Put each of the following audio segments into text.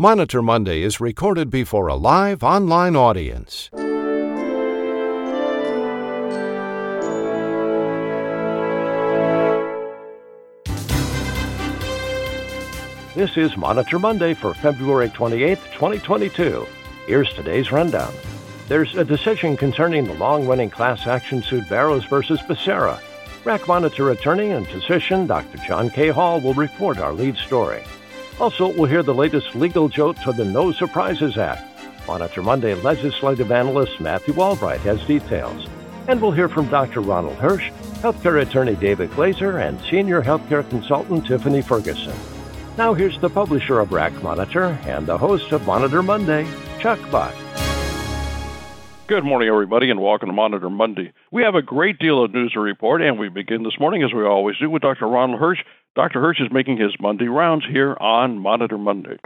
Monitor Monday is recorded before a live online audience. This is Monitor Monday for February 28, 2022. Here's today's rundown. There's a decision concerning the long running class action suit Barrows versus Becerra. RAC Monitor attorney and physician Dr. John K. Hall will report our lead story. Also, we'll hear the latest legal jolt to the No Surprises Act. Monitor Monday legislative analyst Matthew Albright has details. And we'll hear from Dr. Ronald Hirsch, healthcare attorney David Glazer, and senior healthcare consultant Tiffany Ferguson. Now, here's the publisher of RAC Monitor and the host of Monitor Monday, Chuck Buck. Good morning, everybody, and welcome to Monitor Monday. We have a great deal of news to report, and we begin this morning, as we always do, with Dr. Ronald Hirsch, Dr. Hirsch is making his Monday rounds here on Monitor Monday.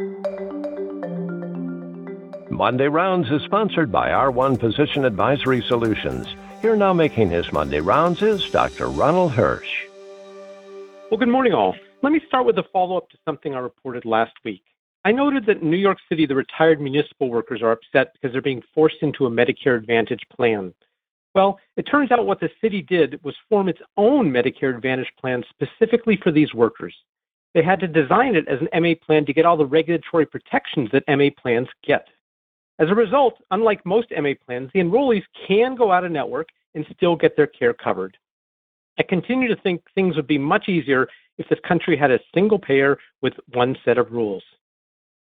Monday Rounds is sponsored by R1 Physician Advisory Solutions. Here now making his Monday rounds is Dr. Ronald Hirsch. Well, good morning, all. Let me start with a follow up to something I reported last week. I noted that in New York City, the retired municipal workers are upset because they're being forced into a Medicare Advantage plan. Well, it turns out what the city did was form its own Medicare Advantage plan specifically for these workers. They had to design it as an MA plan to get all the regulatory protections that MA plans get. As a result, unlike most MA plans, the enrollees can go out of network and still get their care covered. I continue to think things would be much easier if this country had a single payer with one set of rules.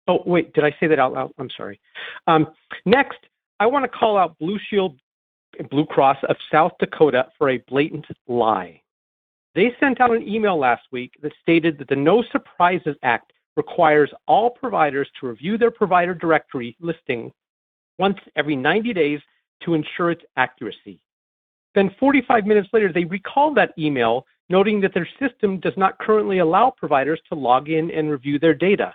Oh, wait, did I say that out loud? I'm sorry. Um, next, I want to call out Blue Shield Blue Cross of South Dakota for a blatant lie. They sent out an email last week that stated that the No Surprises Act requires all providers to review their provider directory listing once every 90 days to ensure its accuracy. Then 45 minutes later, they recalled that email, noting that their system does not currently allow providers to log in and review their data.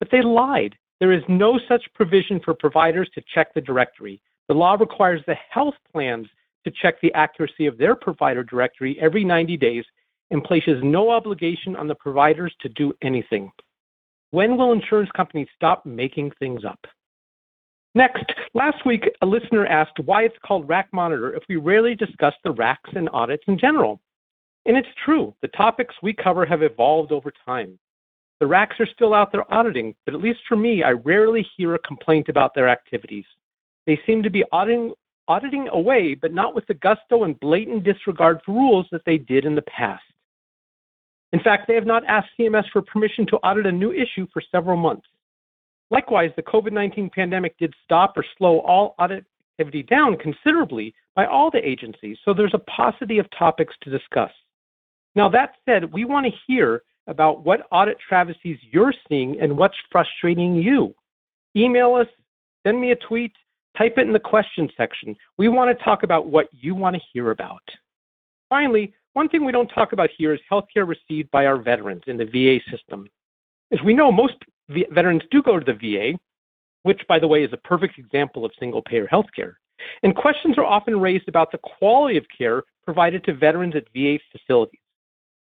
But they lied. There is no such provision for providers to check the directory. The law requires the health plans to check the accuracy of their provider directory every 90 days and places no obligation on the providers to do anything. When will insurance companies stop making things up? Next, last week, a listener asked why it's called RAC Monitor if we rarely discuss the RACs and audits in general. And it's true, the topics we cover have evolved over time. The RACs are still out there auditing, but at least for me, I rarely hear a complaint about their activities. They seem to be auditing, auditing away, but not with the gusto and blatant disregard for rules that they did in the past. In fact, they have not asked CMS for permission to audit a new issue for several months. Likewise, the COVID 19 pandemic did stop or slow all audit activity down considerably by all the agencies, so there's a paucity of topics to discuss. Now, that said, we want to hear about what audit travesties you're seeing and what's frustrating you. Email us, send me a tweet, Type it in the question section. We want to talk about what you want to hear about. Finally, one thing we don't talk about here is healthcare received by our veterans in the VA system. As we know, most v- veterans do go to the VA, which, by the way, is a perfect example of single payer healthcare. And questions are often raised about the quality of care provided to veterans at VA facilities.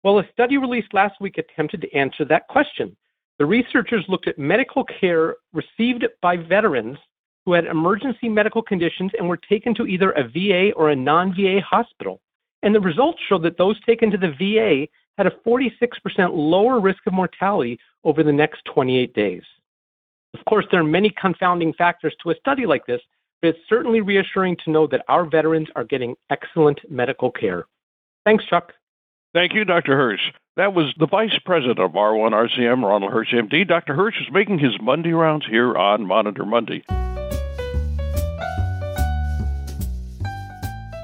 Well, a study released last week attempted to answer that question. The researchers looked at medical care received by veterans who had emergency medical conditions and were taken to either a VA or a non VA hospital. And the results showed that those taken to the VA had a 46% lower risk of mortality over the next 28 days. Of course, there are many confounding factors to a study like this, but it's certainly reassuring to know that our veterans are getting excellent medical care. Thanks, Chuck. Thank you, Dr. Hirsch. That was the Vice President of R1 RCM, Ronald Hirsch, MD. Dr. Hirsch is making his Monday rounds here on Monitor Monday.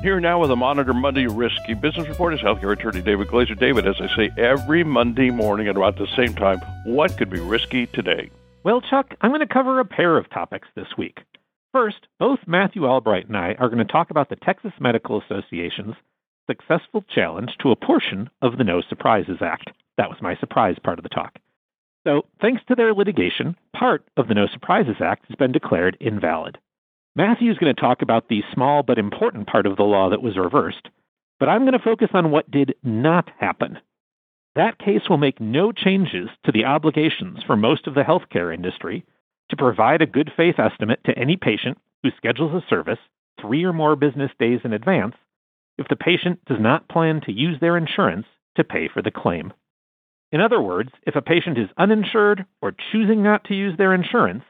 Here now with a Monitor Monday Risky Business Report is healthcare attorney David Glazer. David, as I say every Monday morning at about the same time, what could be risky today? Well, Chuck, I'm going to cover a pair of topics this week. First, both Matthew Albright and I are going to talk about the Texas Medical Association's successful challenge to a portion of the No Surprises Act. That was my surprise part of the talk. So, thanks to their litigation, part of the No Surprises Act has been declared invalid. Matthew is going to talk about the small but important part of the law that was reversed, but I'm going to focus on what did not happen. That case will make no changes to the obligations for most of the healthcare industry to provide a good faith estimate to any patient who schedules a service three or more business days in advance if the patient does not plan to use their insurance to pay for the claim. In other words, if a patient is uninsured or choosing not to use their insurance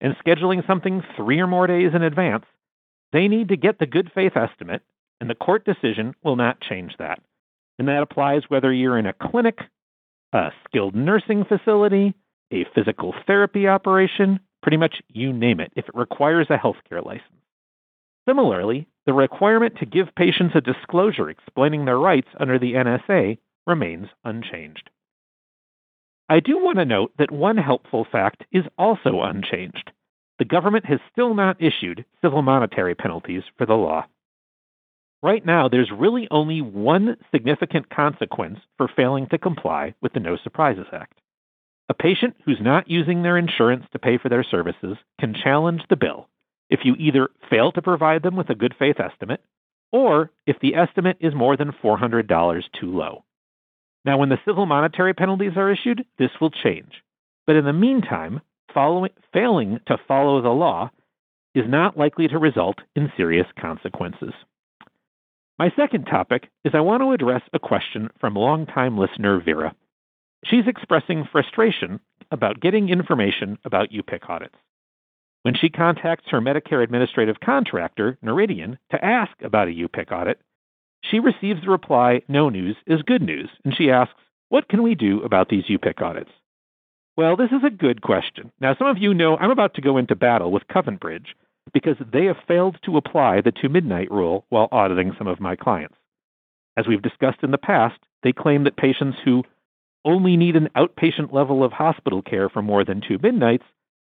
and scheduling something three or more days in advance, they need to get the good faith estimate, and the court decision will not change that. And that applies whether you're in a clinic, a skilled nursing facility, a physical therapy operation, pretty much you name it, if it requires a healthcare license. Similarly, the requirement to give patients a disclosure explaining their rights under the NSA remains unchanged. I do want to note that one helpful fact is also unchanged. The government has still not issued civil monetary penalties for the law. Right now, there's really only one significant consequence for failing to comply with the No Surprises Act. A patient who's not using their insurance to pay for their services can challenge the bill if you either fail to provide them with a good faith estimate or if the estimate is more than $400 too low. Now, when the civil monetary penalties are issued, this will change. But in the meantime, following, failing to follow the law is not likely to result in serious consequences. My second topic is I want to address a question from longtime listener Vera. She's expressing frustration about getting information about UPIC audits. When she contacts her Medicare administrative contractor, Noridian, to ask about a UPIC audit, she receives the reply, No news is good news, and she asks, What can we do about these UPIC audits? Well, this is a good question. Now, some of you know I'm about to go into battle with Covent Bridge because they have failed to apply the two midnight rule while auditing some of my clients. As we've discussed in the past, they claim that patients who only need an outpatient level of hospital care for more than two midnights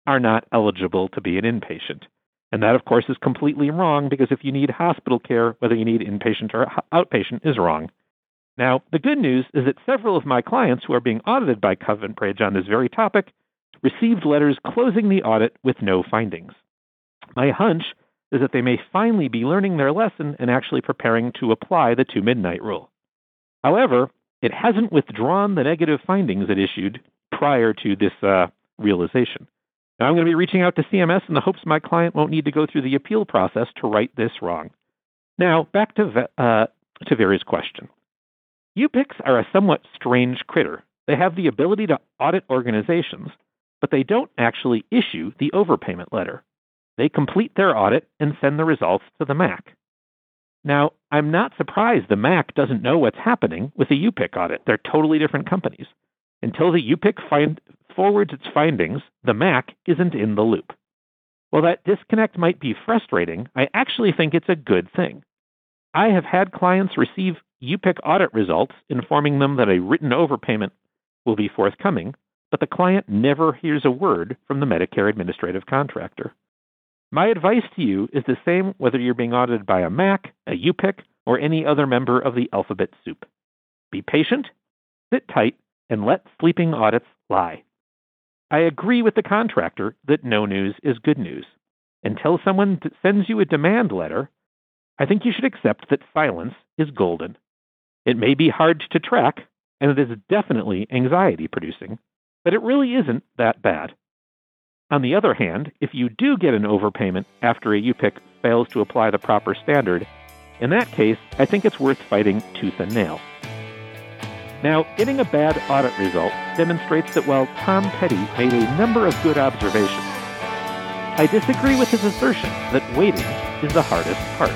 are not eligible to be an inpatient. And that, of course, is completely wrong because if you need hospital care, whether you need inpatient or outpatient is wrong. Now, the good news is that several of my clients who are being audited by Covent Bridge on this very topic received letters closing the audit with no findings. My hunch is that they may finally be learning their lesson and actually preparing to apply the two midnight rule. However, it hasn't withdrawn the negative findings it issued prior to this uh, realization. Now, I'm going to be reaching out to CMS in the hopes my client won't need to go through the appeal process to right this wrong. Now, back to, uh, to Vera's question. UPICs are a somewhat strange critter. They have the ability to audit organizations, but they don't actually issue the overpayment letter. They complete their audit and send the results to the MAC. Now, I'm not surprised the MAC doesn't know what's happening with a UPIC audit. They're totally different companies. Until the UPIC find, forwards its findings, the MAC isn't in the loop. While that disconnect might be frustrating, I actually think it's a good thing. I have had clients receive UPIC audit results informing them that a written overpayment will be forthcoming, but the client never hears a word from the Medicare administrative contractor. My advice to you is the same whether you're being audited by a MAC, a UPIC, or any other member of the alphabet soup. Be patient, sit tight, and let sleeping audits lie. I agree with the contractor that no news is good news. Until someone sends you a demand letter, I think you should accept that silence is golden. It may be hard to track, and it is definitely anxiety producing, but it really isn't that bad. On the other hand, if you do get an overpayment after a UPIC fails to apply the proper standard, in that case, I think it's worth fighting tooth and nail. Now, getting a bad audit result demonstrates that while Tom Petty made a number of good observations, I disagree with his assertion that waiting is the hardest part.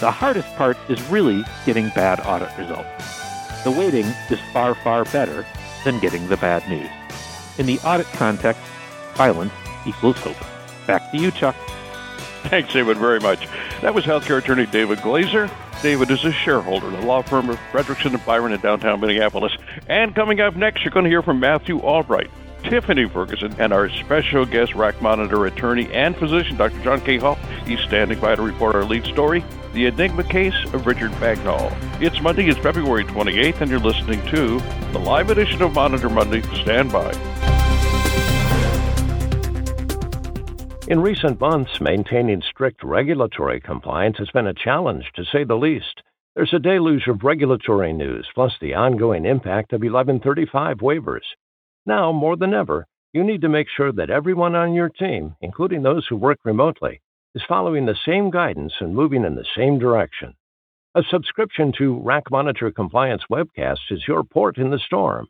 The hardest part is really getting bad audit results. The waiting is far, far better than getting the bad news. In the audit context, silence equals hope. Back to you, Chuck. Thanks, David, very much. That was healthcare attorney David Glazer. David is a shareholder in the law firm of Fredrikson and Byron in downtown Minneapolis. And coming up next, you're going to hear from Matthew Albright, Tiffany Ferguson, and our special guest, RAC Monitor attorney and physician, Dr. John K. Hall. He's standing by to report our lead story the Enigma Case of Richard Bagnall. It's Monday, it's February 28th, and you're listening to the live edition of Monitor Monday. Stand by. In recent months, maintaining strict regulatory compliance has been a challenge, to say the least. There's a deluge of regulatory news, plus the ongoing impact of 1135 waivers. Now, more than ever, you need to make sure that everyone on your team, including those who work remotely, is following the same guidance and moving in the same direction. A subscription to RAC Monitor Compliance Webcasts is your port in the storm.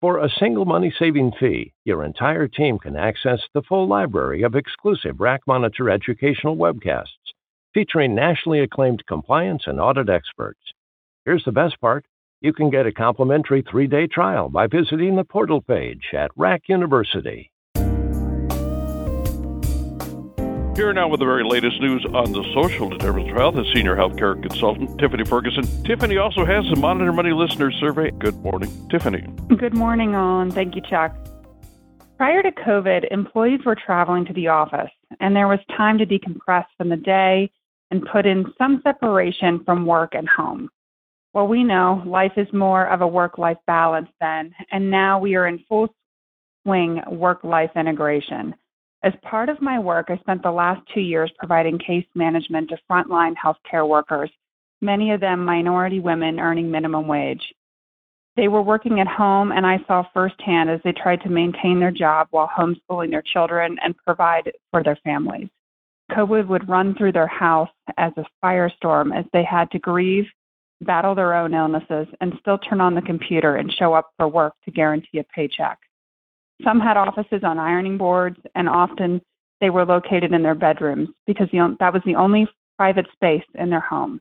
For a single money saving fee, your entire team can access the full library of exclusive RAC Monitor educational webcasts featuring nationally acclaimed compliance and audit experts. Here's the best part you can get a complimentary three day trial by visiting the portal page at Rack University. Here now with the very latest news on the social determinants of health is senior healthcare consultant Tiffany Ferguson. Tiffany also has the Monitor Monday listener survey. Good morning, Tiffany. Good morning, all, and thank you, Chuck. Prior to COVID, employees were traveling to the office, and there was time to decompress from the day and put in some separation from work and home. Well, we know life is more of a work life balance then, and now we are in full swing work life integration. As part of my work, I spent the last two years providing case management to frontline healthcare workers, many of them minority women earning minimum wage. They were working at home, and I saw firsthand as they tried to maintain their job while homeschooling their children and provide for their families. COVID would run through their house as a firestorm as they had to grieve, battle their own illnesses, and still turn on the computer and show up for work to guarantee a paycheck. Some had offices on ironing boards, and often they were located in their bedrooms because the, that was the only private space in their home.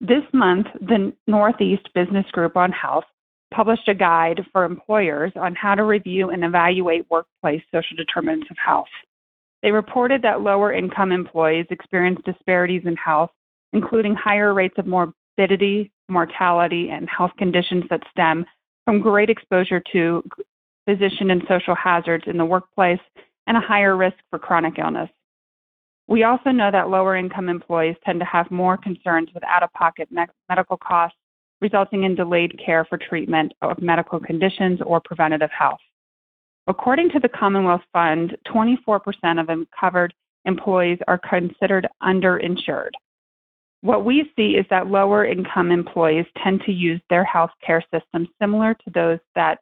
This month, the Northeast Business Group on Health published a guide for employers on how to review and evaluate workplace social determinants of health. They reported that lower income employees experienced disparities in health, including higher rates of morbidity, mortality, and health conditions that stem from great exposure to physician and social hazards in the workplace and a higher risk for chronic illness. We also know that lower income employees tend to have more concerns with out of pocket medical costs, resulting in delayed care for treatment of medical conditions or preventative health. According to the Commonwealth Fund, 24% of covered employees are considered underinsured. What we see is that lower income employees tend to use their health care system similar to those that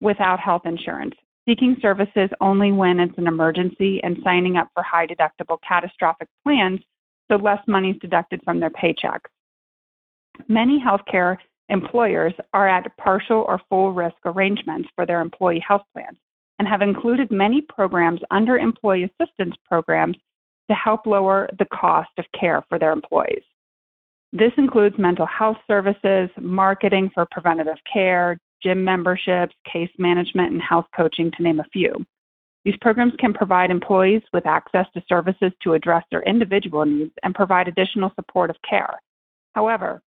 without health insurance, seeking services only when it's an emergency and signing up for high deductible catastrophic plans so less money is deducted from their paychecks. Many healthcare employers are at partial or full risk arrangements for their employee health plans and have included many programs under employee assistance programs to help lower the cost of care for their employees. This includes mental health services, marketing for preventative care, gym memberships, case management, and health coaching, to name a few. These programs can provide employees with access to services to address their individual needs and provide additional supportive care. However,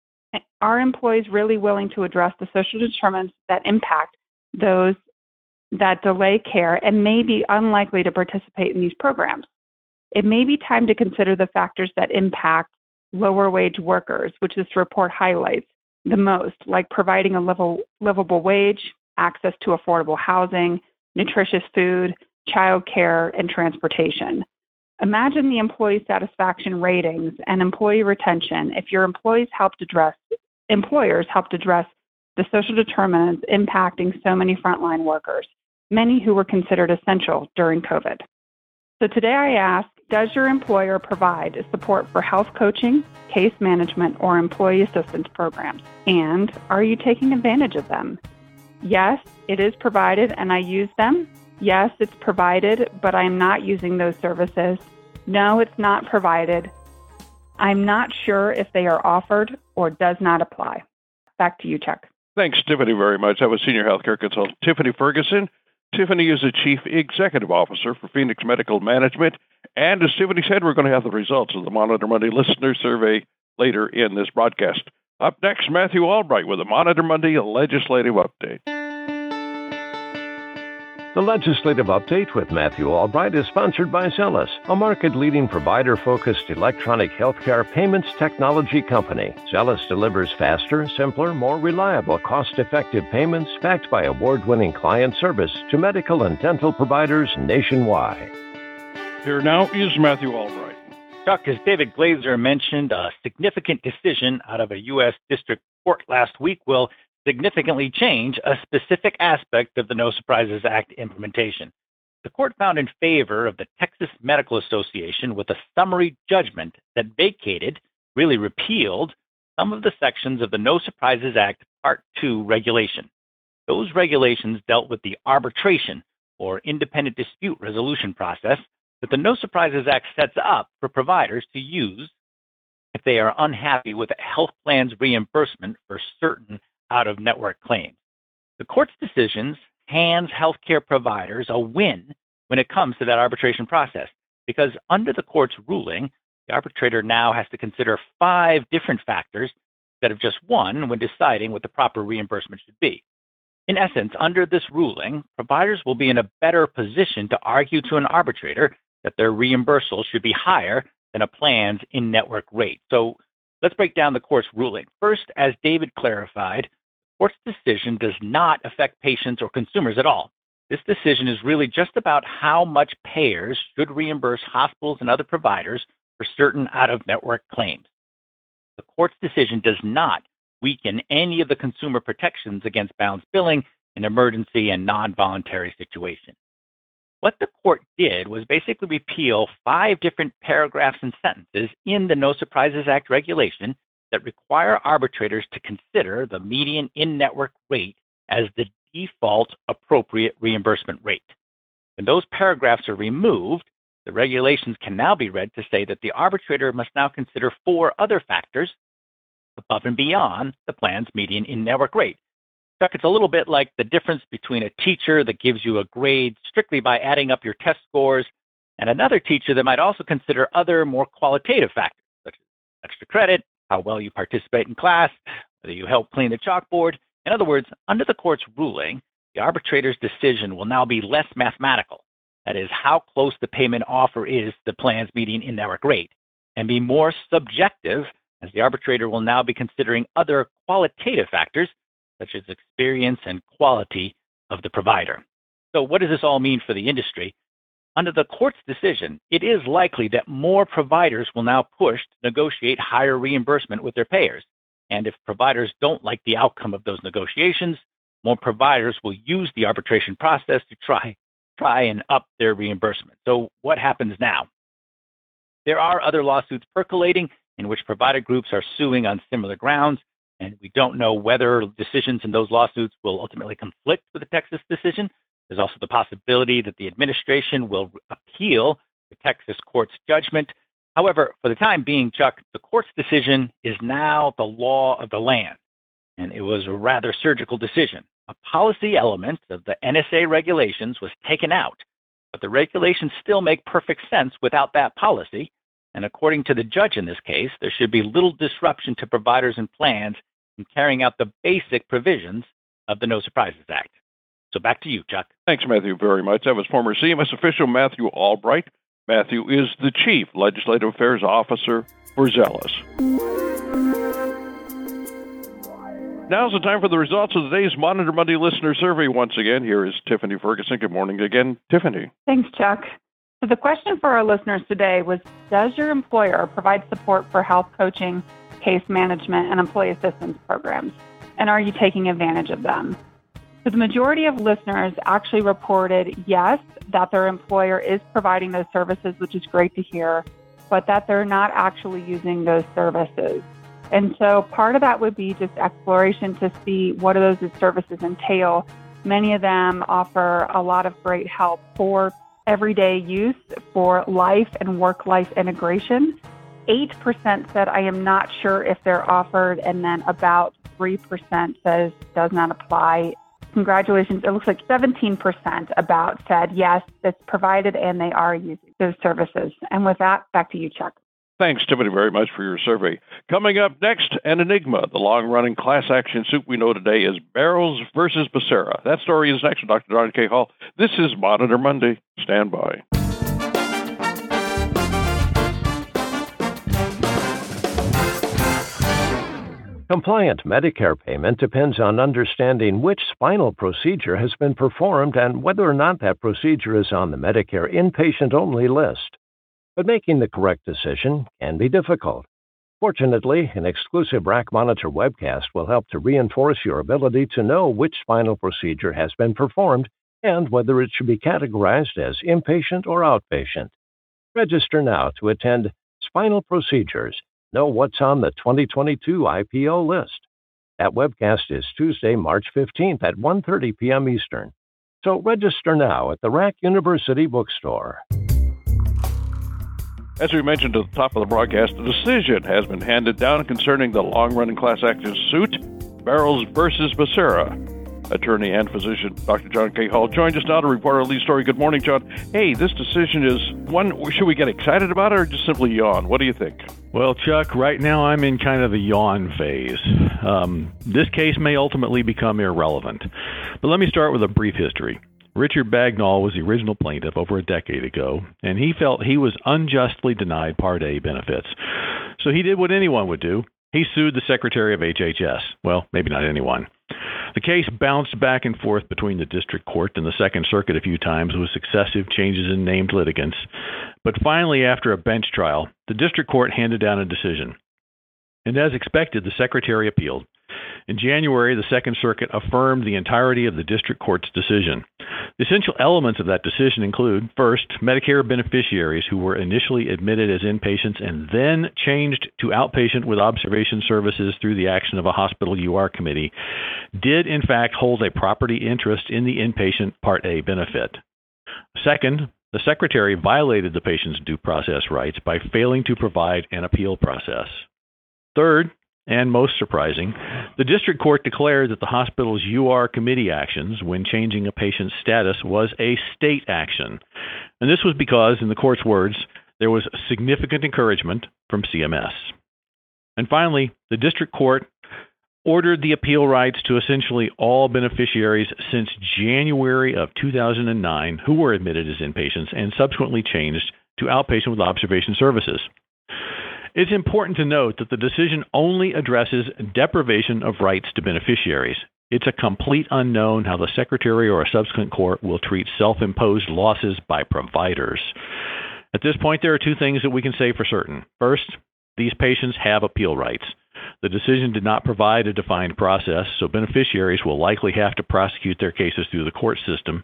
are employees really willing to address the social determinants that impact those that delay care and may be unlikely to participate in these programs. It may be time to consider the factors that impact lower wage workers, which this report highlights the most, like providing a level, livable wage, access to affordable housing, nutritious food, child care, and transportation. Imagine the employee satisfaction ratings and employee retention if your employees helped address employers helped address the social determinants impacting so many frontline workers many who were considered essential during COVID. So today I ask Does your employer provide support for health coaching, case management, or employee assistance programs? And are you taking advantage of them? Yes, it is provided and I use them. Yes, it's provided, but I'm not using those services. No, it's not provided. I'm not sure if they are offered or does not apply. Back to you, Chuck. Thanks, Tiffany, very much. That was Senior Healthcare Consultant Tiffany Ferguson. Tiffany is the Chief Executive Officer for Phoenix Medical Management. And as Tiffany said, we're going to have the results of the Monitor Monday listener survey later in this broadcast. Up next, Matthew Albright with a Monitor Monday legislative update. The Legislative Update with Matthew Albright is sponsored by Zelis, a market leading provider focused electronic healthcare payments technology company. Zelis delivers faster, simpler, more reliable, cost effective payments backed by award winning client service to medical and dental providers nationwide. Here now is Matthew Albright. Chuck, as David Glazer mentioned, a significant decision out of a U.S. District Court last week will significantly change a specific aspect of the No Surprises Act implementation. The court found in favor of the Texas Medical Association with a summary judgment that vacated, really repealed, some of the sections of the No Surprises Act Part 2 regulation. Those regulations dealt with the arbitration or independent dispute resolution process that the No Surprises Act sets up for providers to use if they are unhappy with a health plan's reimbursement for certain out of network claims. The court's decisions hands healthcare providers a win when it comes to that arbitration process because under the court's ruling, the arbitrator now has to consider five different factors instead of just one when deciding what the proper reimbursement should be. In essence, under this ruling, providers will be in a better position to argue to an arbitrator that their reimbursement should be higher than a plan's in network rate. So let's break down the court's ruling. First, as David clarified, court's decision does not affect patients or consumers at all. This decision is really just about how much payers should reimburse hospitals and other providers for certain out of network claims. The court's decision does not weaken any of the consumer protections against balance billing in emergency and non voluntary situations. What the court did was basically repeal five different paragraphs and sentences in the No Surprises Act regulation that require arbitrators to consider the median in network rate as the default appropriate reimbursement rate. When those paragraphs are removed, the regulations can now be read to say that the arbitrator must now consider four other factors above and beyond the plan's median in network rate, Chuck, it's a little bit like the difference between a teacher that gives you a grade strictly by adding up your test scores and another teacher that might also consider other more qualitative factors, such as extra credit, how well you participate in class, whether you help clean the chalkboard. In other words, under the court's ruling, the arbitrator's decision will now be less mathematical, that is, how close the payment offer is to the plan's median in network rate, and be more subjective, as the arbitrator will now be considering other qualitative factors such as experience and quality of the provider. So, what does this all mean for the industry? Under the court's decision, it is likely that more providers will now push to negotiate higher reimbursement with their payers. And if providers don't like the outcome of those negotiations, more providers will use the arbitration process to try try and up their reimbursement. So what happens now? There are other lawsuits percolating in which provider groups are suing on similar grounds, and we don't know whether decisions in those lawsuits will ultimately conflict with the Texas decision. There's also the possibility that the administration will appeal the Texas court's judgment. However, for the time being, Chuck, the court's decision is now the law of the land, and it was a rather surgical decision. A policy element of the NSA regulations was taken out, but the regulations still make perfect sense without that policy. And according to the judge in this case, there should be little disruption to providers and plans in carrying out the basic provisions of the No Surprises Act. So back to you, Chuck. Thanks, Matthew, very much. That was former CMS official Matthew Albright. Matthew is the Chief Legislative Affairs Officer for Zelis. Now's the time for the results of today's Monitor Monday listener survey. Once again, here is Tiffany Ferguson. Good morning again, Tiffany. Thanks, Chuck. So, the question for our listeners today was Does your employer provide support for health coaching case management, and employee assistance programs? And are you taking advantage of them? So the majority of listeners actually reported yes, that their employer is providing those services, which is great to hear, but that they're not actually using those services. And so part of that would be just exploration to see what do those services entail. Many of them offer a lot of great help for everyday use for life and work life integration. 8% said, I am not sure if they're offered, and then about 3% says does not apply. Congratulations. It looks like 17% about said, yes, it's provided and they are using those services. And with that, back to you, Chuck. Thanks, Tiffany, very much for your survey. Coming up next, an enigma. The long running class action suit we know today is Barrows versus Becerra. That story is next Dr. Don K. Hall. This is Monitor Monday. Stand by. Compliant Medicare payment depends on understanding which spinal procedure has been performed and whether or not that procedure is on the Medicare inpatient only list. But making the correct decision can be difficult. Fortunately, an exclusive RAC Monitor webcast will help to reinforce your ability to know which spinal procedure has been performed and whether it should be categorized as inpatient or outpatient. Register now to attend Spinal Procedures Know what's on the 2022 IPO list. That webcast is Tuesday, March 15th at 1:30 p.m. Eastern. So register now at the Rack University Bookstore. As we mentioned at the top of the broadcast, a decision has been handed down concerning the long-running class action suit, Barrows versus Becerra attorney and physician Dr. John K. Hall, joins us now to report our lead story. Good morning, John. Hey, this decision is one, should we get excited about it or just simply yawn? What do you think? Well, Chuck, right now I'm in kind of the yawn phase. Um, this case may ultimately become irrelevant. But let me start with a brief history. Richard Bagnall was the original plaintiff over a decade ago, and he felt he was unjustly denied Part A benefits. So he did what anyone would do. He sued the Secretary of HHS. Well, maybe not anyone. The case bounced back and forth between the district court and the Second Circuit a few times with successive changes in named litigants. But finally, after a bench trial, the district court handed down a decision. And as expected, the secretary appealed. In January, the Second Circuit affirmed the entirety of the district court's decision. Essential elements of that decision include first, Medicare beneficiaries who were initially admitted as inpatients and then changed to outpatient with observation services through the action of a hospital UR committee did in fact hold a property interest in the inpatient Part A benefit. Second, the Secretary violated the patient's due process rights by failing to provide an appeal process. Third, and most surprising, the district court declared that the hospital's UR committee actions when changing a patient's status was a state action. And this was because, in the court's words, there was significant encouragement from CMS. And finally, the district court ordered the appeal rights to essentially all beneficiaries since January of 2009 who were admitted as inpatients and subsequently changed to outpatient with observation services. It's important to note that the decision only addresses deprivation of rights to beneficiaries. It's a complete unknown how the Secretary or a subsequent court will treat self imposed losses by providers. At this point, there are two things that we can say for certain. First, these patients have appeal rights. The decision did not provide a defined process, so beneficiaries will likely have to prosecute their cases through the court system.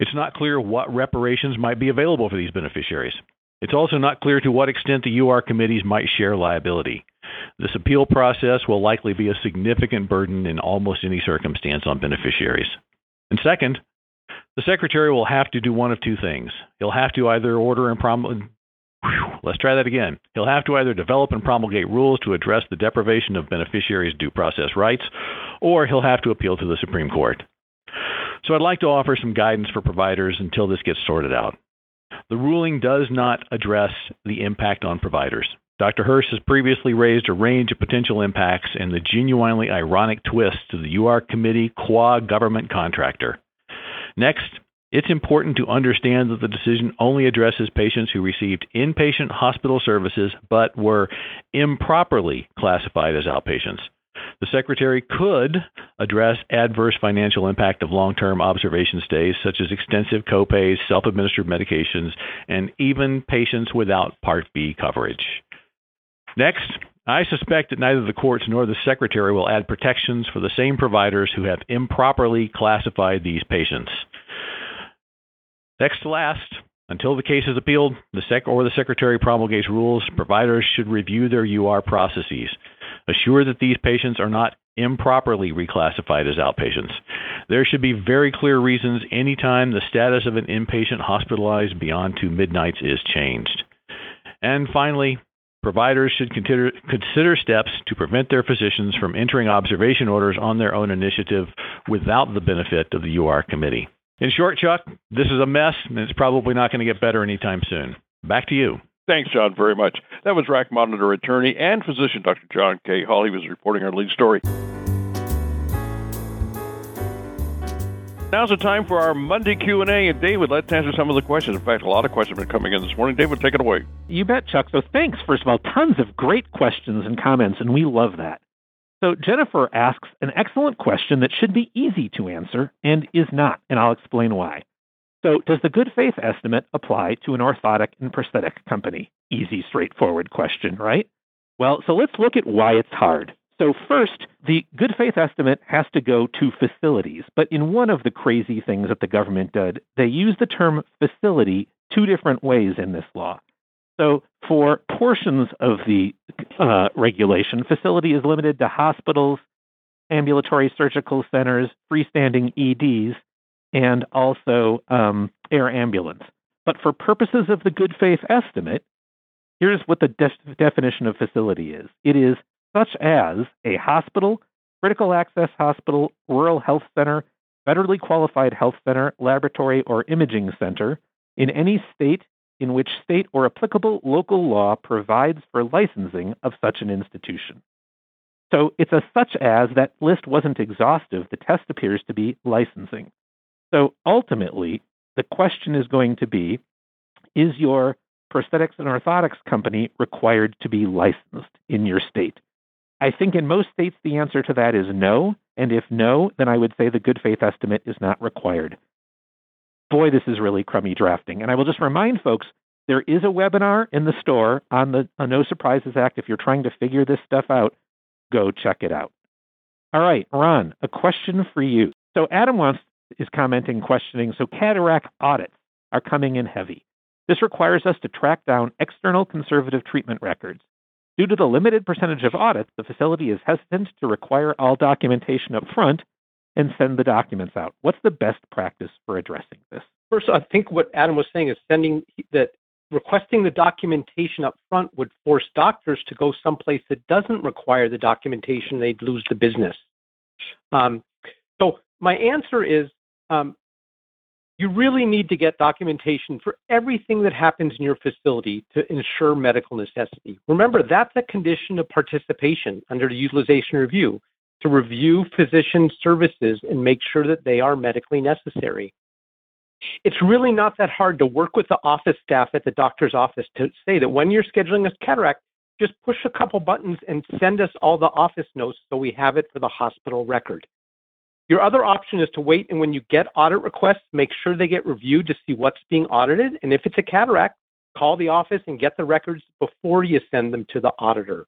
It's not clear what reparations might be available for these beneficiaries. It's also not clear to what extent the UR committees might share liability. This appeal process will likely be a significant burden in almost any circumstance on beneficiaries. And second, the secretary will have to do one of two things. He'll have to either order and promulgate. Let's try that again. He'll have to either develop and promulgate rules to address the deprivation of beneficiaries' due process rights, or he'll have to appeal to the Supreme Court. So I'd like to offer some guidance for providers until this gets sorted out. The ruling does not address the impact on providers. Dr. Hirsch has previously raised a range of potential impacts and the genuinely ironic twist to the UR committee qua government contractor. Next, it's important to understand that the decision only addresses patients who received inpatient hospital services but were improperly classified as outpatients. The Secretary could address adverse financial impact of long term observation stays, such as extensive copays, self administered medications, and even patients without Part B coverage. Next, I suspect that neither the courts nor the Secretary will add protections for the same providers who have improperly classified these patients. Next to last, until the case is appealed, the sec or the secretary promulgates rules, providers should review their UR processes. Assure that these patients are not improperly reclassified as outpatients. There should be very clear reasons anytime the status of an inpatient hospitalized beyond two midnights is changed. And finally, providers should consider, consider steps to prevent their physicians from entering observation orders on their own initiative without the benefit of the UR committee. In short, Chuck, this is a mess, and it's probably not going to get better anytime soon. Back to you. Thanks, John, very much. That was RAC Monitor attorney and physician Dr. John K. Hall. He was reporting our lead story. Now's the time for our Monday Q&A, and David, let's answer some of the questions. In fact, a lot of questions have been coming in this morning. David, take it away. You bet, Chuck. So thanks, first of all. Tons of great questions and comments, and we love that. So Jennifer asks an excellent question that should be easy to answer and is not, and I'll explain why. So, does the good faith estimate apply to an orthotic and prosthetic company? Easy, straightforward question, right? Well, so let's look at why it's hard. So, first, the good faith estimate has to go to facilities, but in one of the crazy things that the government did, they use the term facility two different ways in this law. So, for portions of the uh, regulation, facility is limited to hospitals, ambulatory surgical centers, freestanding EDs, and also um, air ambulance. But for purposes of the good faith estimate, here's what the de- definition of facility is it is such as a hospital, critical access hospital, rural health center, federally qualified health center, laboratory, or imaging center in any state in which state or applicable local law provides for licensing of such an institution. So it's a such as that list wasn't exhaustive. The test appears to be licensing. So ultimately, the question is going to be Is your prosthetics and orthotics company required to be licensed in your state? I think in most states the answer to that is no. And if no, then I would say the good faith estimate is not required. Boy, this is really crummy drafting. And I will just remind folks there is a webinar in the store on the uh, No Surprises Act. If you're trying to figure this stuff out, go check it out. All right, Ron, a question for you. So Adam wants is commenting, questioning. So cataract audits are coming in heavy. This requires us to track down external conservative treatment records. Due to the limited percentage of audits, the facility is hesitant to require all documentation up front and send the documents out. What's the best practice for addressing this? First, I think what Adam was saying is sending that requesting the documentation up front would force doctors to go someplace that doesn't require the documentation. They'd lose the business. Um, so my answer is um, you really need to get documentation for everything that happens in your facility to ensure medical necessity. Remember, that's a condition of participation under the utilization review to review physician services and make sure that they are medically necessary. It's really not that hard to work with the office staff at the doctor's office to say that when you're scheduling a cataract, just push a couple buttons and send us all the office notes so we have it for the hospital record. Your other option is to wait and when you get audit requests, make sure they get reviewed to see what's being audited. And if it's a cataract, call the office and get the records before you send them to the auditor.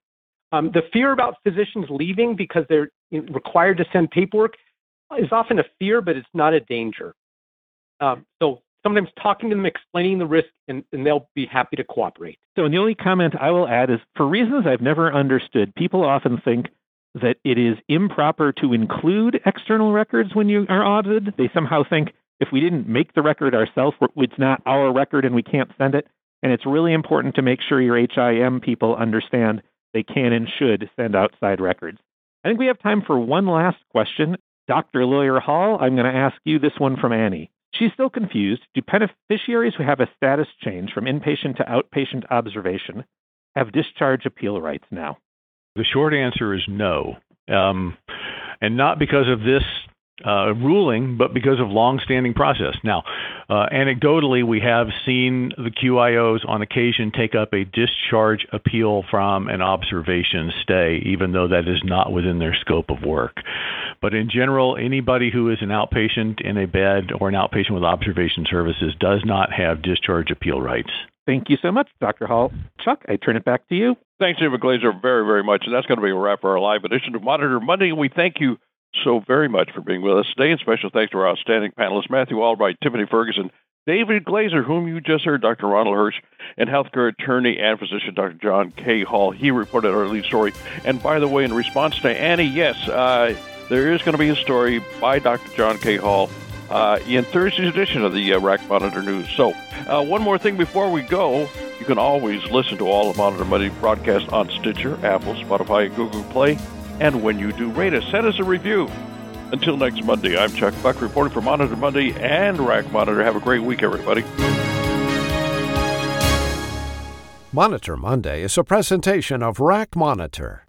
Um, the fear about physicians leaving because they're required to send paperwork is often a fear, but it's not a danger. Um, so sometimes talking to them, explaining the risk, and, and, they'll be happy to cooperate. So, and the only comment I will add is for reasons I've never understood, people often think that it is improper to include external records when you are audited. They somehow think if we didn't make the record ourselves, it's not our record and we can't send it. And it's really important to make sure your HIM people understand they can and should send outside records. I think we have time for one last question. Dr. Lawyer Hall, I'm going to ask you this one from Annie. She's still confused. Do beneficiaries who have a status change from inpatient to outpatient observation have discharge appeal rights now? The short answer is no. Um, and not because of this uh, ruling, but because of long-standing process. Now, uh, anecdotally, we have seen the QIOs on occasion take up a discharge appeal from an observation stay, even though that is not within their scope of work. But in general, anybody who is an outpatient in a bed or an outpatient with observation services does not have discharge appeal rights. Thank you so much, Dr. Hall. Chuck, I turn it back to you. Thanks, David Glazer, very, very much. And that's going to be a wrap for our live edition of Monitor Monday. And we thank you so very much for being with us today. And special thanks to our outstanding panelists, Matthew Albright, Tiffany Ferguson, David Glazer, whom you just heard, Dr. Ronald Hirsch, and healthcare attorney and physician Dr. John K. Hall. He reported our lead story. And by the way, in response to Annie, yes, uh, there is going to be a story by Dr. John K. Hall uh, in Thursday's edition of the uh, RAC Monitor News. So, uh, one more thing before we go. You can always listen to all of Monitor Monday broadcasts on Stitcher, Apple, Spotify, Google Play. And when you do rate us, send us a review. Until next Monday, I'm Chuck Buck reporting for Monitor Monday and RAC Monitor. Have a great week, everybody. Monitor Monday is a presentation of RAC Monitor.